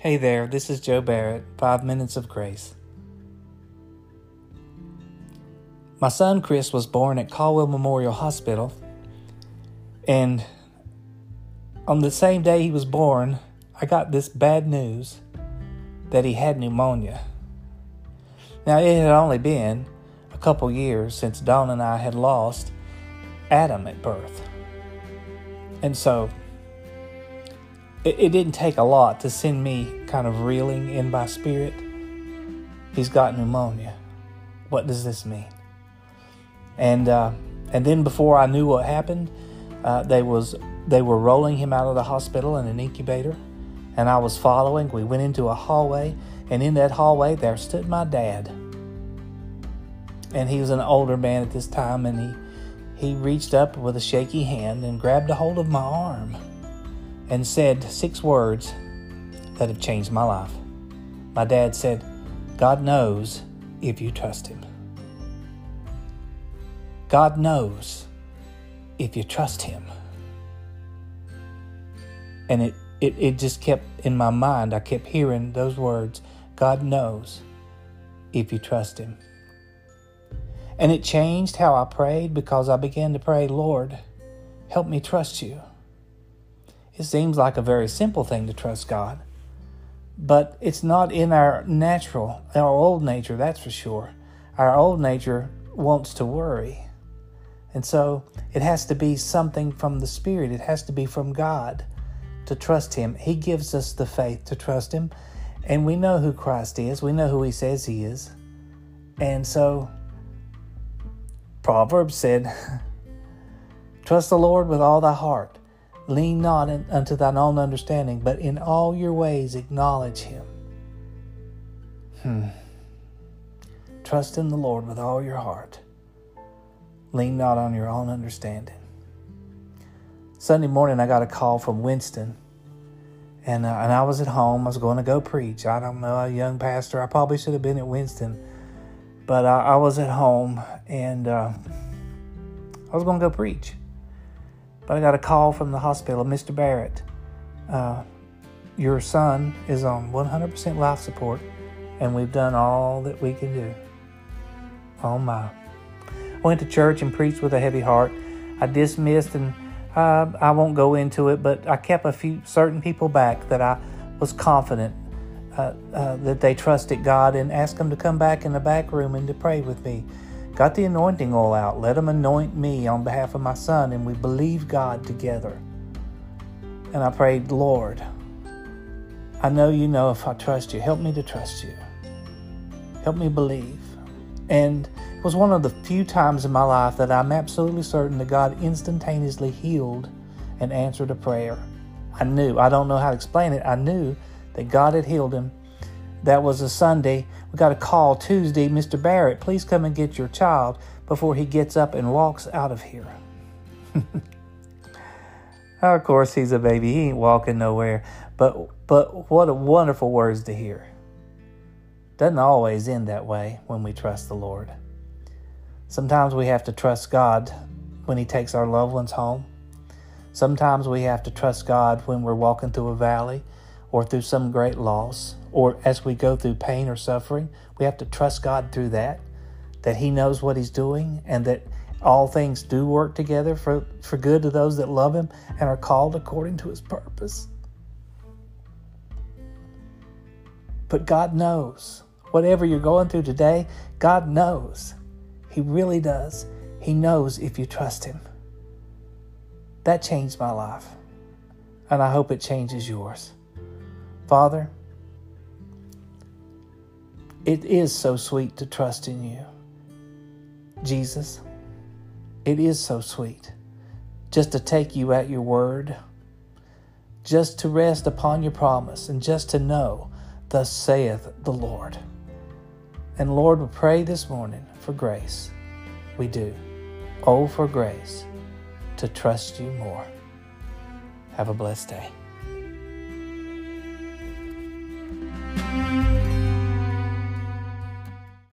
Hey there, this is Joe Barrett, Five Minutes of Grace. My son Chris was born at Caldwell Memorial Hospital, and on the same day he was born, I got this bad news that he had pneumonia. Now, it had only been a couple years since Dawn and I had lost Adam at birth. And so it, it, didn't take a lot to send me kind of reeling in my spirit. He's got pneumonia. What does this mean? And uh, and then before I knew what happened, uh, they was they were rolling him out of the hospital in an incubator, and I was following. We went into a hallway, and in that hallway there stood my dad. And he was an older man at this time, and he he reached up with a shaky hand and grabbed a hold of my arm and said six words that have changed my life. My dad said, God knows if you trust Him. God knows if you trust Him. And it, it, it just kept in my mind, I kept hearing those words God knows if you trust Him. And it changed how I prayed because I began to pray, Lord, help me trust you. It seems like a very simple thing to trust God, but it's not in our natural, our old nature, that's for sure. Our old nature wants to worry. And so it has to be something from the Spirit, it has to be from God to trust Him. He gives us the faith to trust Him, and we know who Christ is, we know who He says He is. And so Proverbs said, Trust the Lord with all thy heart. Lean not unto thine own understanding, but in all your ways acknowledge him. Hmm. Trust in the Lord with all your heart. Lean not on your own understanding. Sunday morning, I got a call from Winston, and, uh, and I was at home. I was going to go preach. I don't know, a young pastor. I probably should have been at Winston but I, I was at home and uh, I was going to go preach. But I got a call from the hospital, Mr. Barrett. Uh, your son is on 100% life support, and we've done all that we can do. Oh my. I went to church and preached with a heavy heart. I dismissed, and uh, I won't go into it, but I kept a few certain people back that I was confident uh, uh, that they trusted God and asked them to come back in the back room and to pray with me. Got the anointing oil out. Let them anoint me on behalf of my son, and we believed God together. And I prayed, Lord, I know you know if I trust you. Help me to trust you. Help me believe. And it was one of the few times in my life that I'm absolutely certain that God instantaneously healed and answered a prayer. I knew. I don't know how to explain it. I knew that God had healed him. That was a Sunday. We got a call Tuesday, Mr. Barrett, please come and get your child before he gets up and walks out of here. of course, he's a baby. He ain't walking nowhere. But but what a wonderful words to hear. Doesn't always end that way when we trust the Lord. Sometimes we have to trust God when He takes our loved ones home. Sometimes we have to trust God when we're walking through a valley or through some great loss, or as we go through pain or suffering, we have to trust God through that, that He knows what He's doing, and that all things do work together for, for good to those that love Him and are called according to His purpose. But God knows. Whatever you're going through today, God knows. He really does. He knows if you trust Him. That changed my life, and I hope it changes yours. Father, it is so sweet to trust in you. Jesus, it is so sweet just to take you at your word, just to rest upon your promise, and just to know, Thus saith the Lord. And Lord, we pray this morning for grace. We do. Oh, for grace to trust you more. Have a blessed day. Thank you.